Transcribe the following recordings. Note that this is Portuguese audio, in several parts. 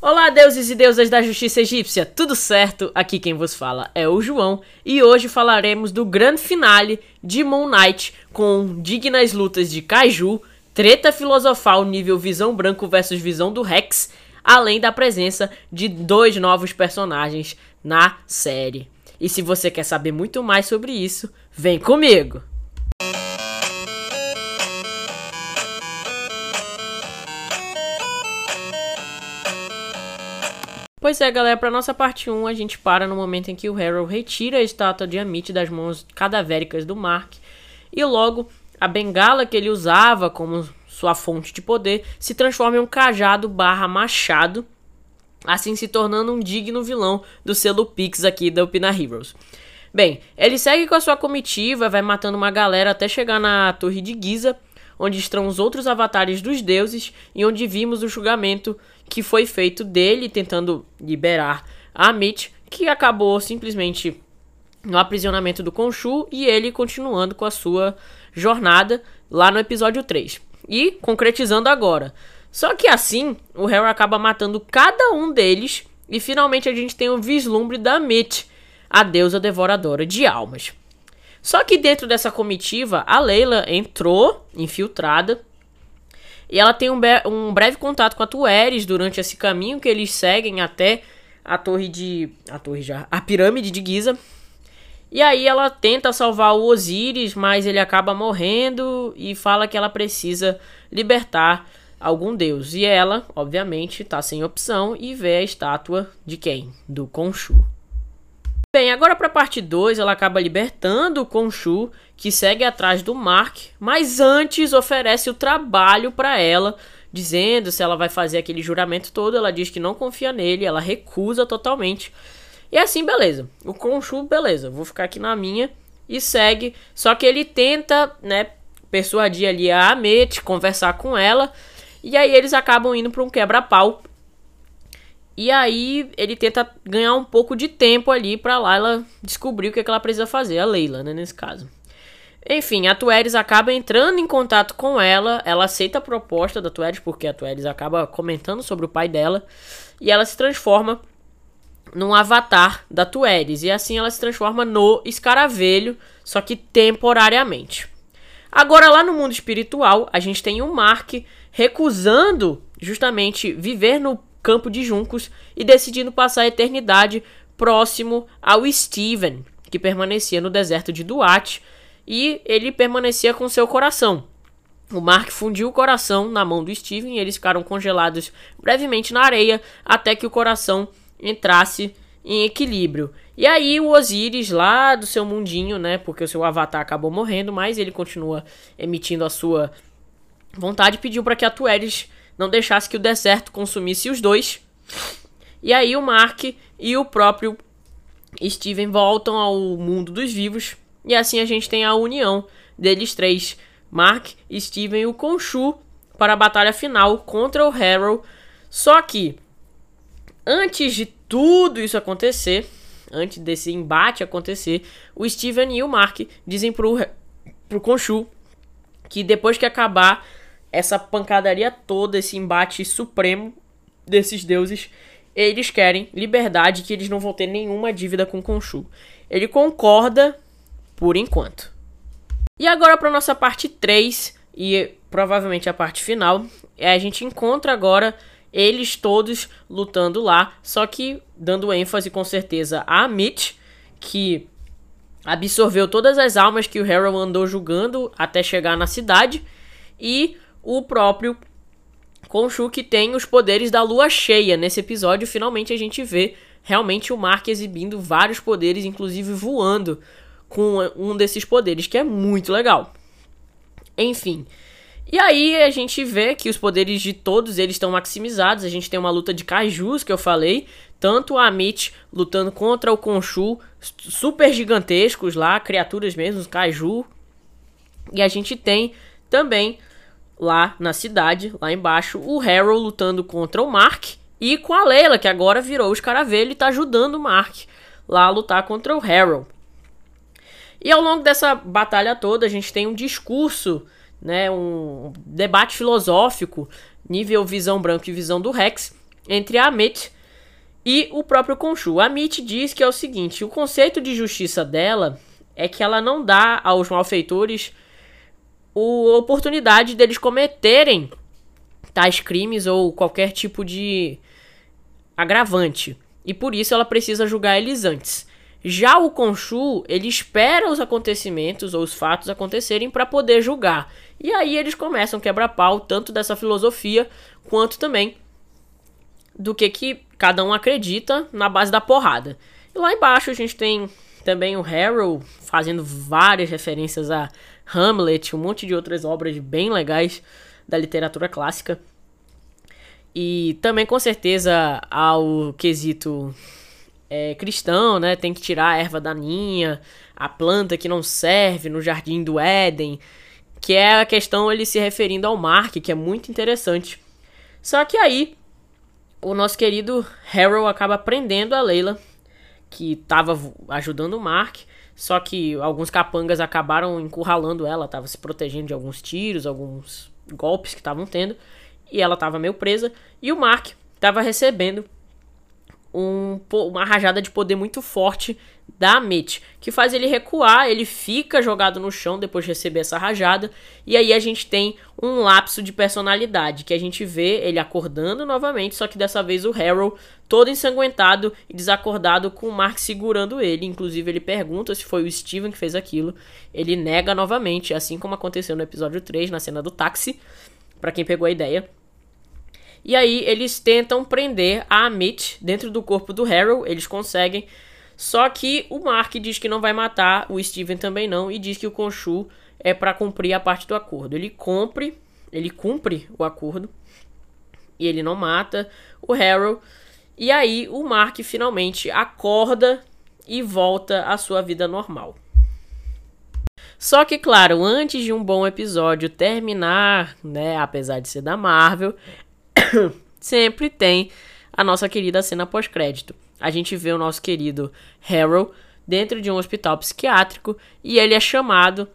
Olá, deuses e deusas da justiça egípcia, tudo certo? Aqui quem vos fala é o João e hoje falaremos do grande finale de Moon Knight com dignas lutas de Kaiju, treta filosofal nível Visão Branco versus Visão do Rex, além da presença de dois novos personagens na série. E se você quer saber muito mais sobre isso, vem comigo! Pois é, galera, para nossa parte 1, a gente para no momento em que o Harold retira a estátua de Amit das mãos cadavéricas do Mark e logo a bengala que ele usava como sua fonte de poder se transforma em um cajado barra machado, assim se tornando um digno vilão do selo Pix aqui da Upina Heroes. Bem, ele segue com a sua comitiva, vai matando uma galera até chegar na Torre de Giza, onde estão os outros avatares dos deuses e onde vimos o julgamento que foi feito dele tentando liberar a Amit, que acabou simplesmente no aprisionamento do Khonshu e ele continuando com a sua jornada lá no episódio 3. E concretizando agora. Só que assim, o Harry acaba matando cada um deles e finalmente a gente tem o vislumbre da Amit, a deusa devoradora de almas. Só que dentro dessa comitiva, a Leila entrou infiltrada e ela tem um, um breve contato com a Tueres durante esse caminho que eles seguem até a torre de. A torre já. A pirâmide de Giza. E aí ela tenta salvar o Osíris, mas ele acaba morrendo e fala que ela precisa libertar algum deus. E ela, obviamente, tá sem opção e vê a estátua de quem? Do Khonshu. Bem, agora para a parte 2, ela acaba libertando o Khonshu, que segue atrás do Mark, mas antes oferece o trabalho para ela, dizendo se ela vai fazer aquele juramento todo. Ela diz que não confia nele, ela recusa totalmente. E assim, beleza. O Khonshu, beleza, vou ficar aqui na minha e segue. Só que ele tenta, né, persuadir ali a Amet, conversar com ela. E aí eles acabam indo para um quebra-pau e aí ele tenta ganhar um pouco de tempo ali para lá ela descobrir o que, é que ela precisa fazer, a Leila, né, nesse caso. Enfim, a Tueres acaba entrando em contato com ela, ela aceita a proposta da Tueres, porque a Tueres acaba comentando sobre o pai dela, e ela se transforma num avatar da Tueres, e assim ela se transforma no escaravelho, só que temporariamente. Agora, lá no mundo espiritual, a gente tem o Mark recusando justamente viver no campo de juncos e decidindo passar a eternidade próximo ao Steven, que permanecia no deserto de Duat, e ele permanecia com seu coração. O Mark fundiu o coração na mão do Steven e eles ficaram congelados brevemente na areia até que o coração entrasse em equilíbrio. E aí o Osiris lá do seu mundinho, né, porque o seu avatar acabou morrendo, mas ele continua emitindo a sua vontade, pediu para que a Tueris não deixasse que o deserto consumisse os dois. E aí o Mark e o próprio Steven voltam ao mundo dos vivos. E assim a gente tem a união deles três: Mark, Steven e o Khonshu para a batalha final contra o Harold. Só que antes de tudo isso acontecer, antes desse embate acontecer, o Steven e o Mark dizem pro, pro Khonshu que depois que acabar essa pancadaria toda, esse embate supremo desses deuses, eles querem liberdade, que eles não vão ter nenhuma dívida com Khonshu. Ele concorda por enquanto. E agora para nossa parte 3 e provavelmente a parte final, é a gente encontra agora eles todos lutando lá, só que dando ênfase com certeza a Mitch, que absorveu todas as almas que o Harold andou julgando até chegar na cidade, e o próprio Khonshu que tem os poderes da lua cheia. Nesse episódio, finalmente a gente vê realmente o Mark exibindo vários poderes, inclusive voando com um desses poderes, que é muito legal. Enfim. E aí a gente vê que os poderes de todos eles estão maximizados. A gente tem uma luta de kaijus que eu falei, tanto a Amit lutando contra o Khonshu, super gigantescos lá, criaturas mesmo, kaiju. E a gente tem também lá na cidade, lá embaixo, o Harold lutando contra o Mark e com a Leila, que agora virou o escaravelho e tá ajudando o Mark lá a lutar contra o Harold. E ao longo dessa batalha toda, a gente tem um discurso, né, um debate filosófico, nível visão branco e visão do Rex, entre a Amit e o próprio Khonshu. A Amit diz que é o seguinte: o conceito de justiça dela é que ela não dá aos malfeitores a oportunidade deles cometerem tais crimes ou qualquer tipo de agravante. E por isso ela precisa julgar eles antes. Já o Khonshu, ele espera os acontecimentos ou os fatos acontecerem para poder julgar. E aí eles começam a quebrar pau tanto dessa filosofia quanto também do que, que cada um acredita na base da porrada. E lá embaixo a gente tem também o Harrow fazendo várias referências a Hamlet, um monte de outras obras bem legais da literatura clássica. E também com certeza ao quesito é, cristão, né? Tem que tirar a erva daninha, a planta que não serve no jardim do Éden, que é a questão ele se referindo ao Mark, que é muito interessante. Só que aí o nosso querido Harold acaba prendendo a Leila, que estava ajudando o Mark, só que alguns capangas acabaram encurralando ela, estava se protegendo de alguns tiros, alguns golpes que estavam tendo, e ela estava meio presa, e o Mark estava recebendo um, uma rajada de poder muito forte da Mitch, que faz ele recuar, ele fica jogado no chão depois de receber essa rajada, e aí a gente tem um lapso de personalidade, que a gente vê ele acordando novamente, só que dessa vez o Harold todo ensanguentado e desacordado com o Mark segurando ele, inclusive ele pergunta se foi o Steven que fez aquilo, ele nega novamente, assim como aconteceu no episódio 3, na cena do táxi, para quem pegou a ideia. E aí eles tentam prender a Amit dentro do corpo do Harold, eles conseguem. Só que o Mark diz que não vai matar, o Steven também não, e diz que o Khonshu é para cumprir a parte do acordo. Ele cumpre, ele cumpre o acordo e ele não mata o Harold. E aí o Mark finalmente acorda e volta à sua vida normal. Só que, claro, antes de um bom episódio terminar, né, apesar de ser da Marvel, sempre tem a nossa querida cena pós-crédito. A gente vê o nosso querido Harold dentro de um hospital psiquiátrico e ele é chamado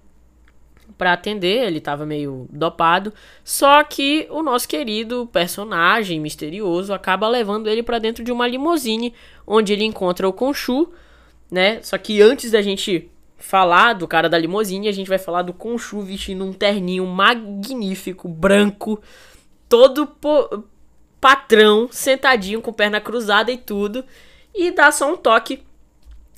para atender, ele estava meio dopado, só que o nosso querido personagem misterioso acaba levando ele para dentro de uma limusine, onde ele encontra o Conchu, né? Só que antes da gente falar do cara da limusine, a gente vai falar do Conchu vestindo um terninho magnífico, branco, todo patrão, sentadinho com perna cruzada e tudo, e dá só um toque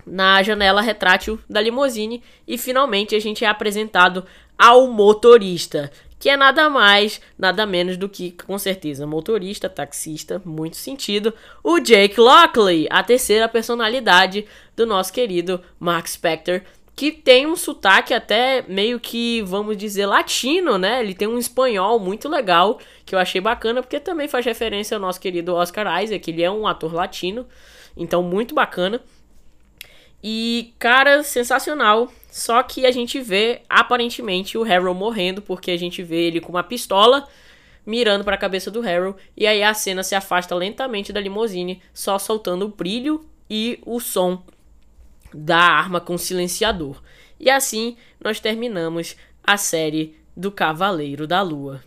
na janela retrátil da limusine e finalmente a gente é apresentado ao motorista, que é nada mais, nada menos do que, com certeza, motorista, taxista, muito sentido, o Jake Lockley, a terceira personalidade do nosso querido Mark Spector, que tem um sotaque até meio que, vamos dizer, latino, né? Ele tem um espanhol muito legal, que eu achei bacana, porque também faz referência ao nosso querido Oscar Isaac, ele é um ator latino, então muito bacana. E, cara, sensacional. Só que a gente vê, aparentemente, o Harold morrendo, porque a gente vê ele com uma pistola mirando para a cabeça do Harold, e aí a cena se afasta lentamente da limusine, só soltando o brilho e o som da arma com silenciador. E assim nós terminamos a série do Cavaleiro da Lua.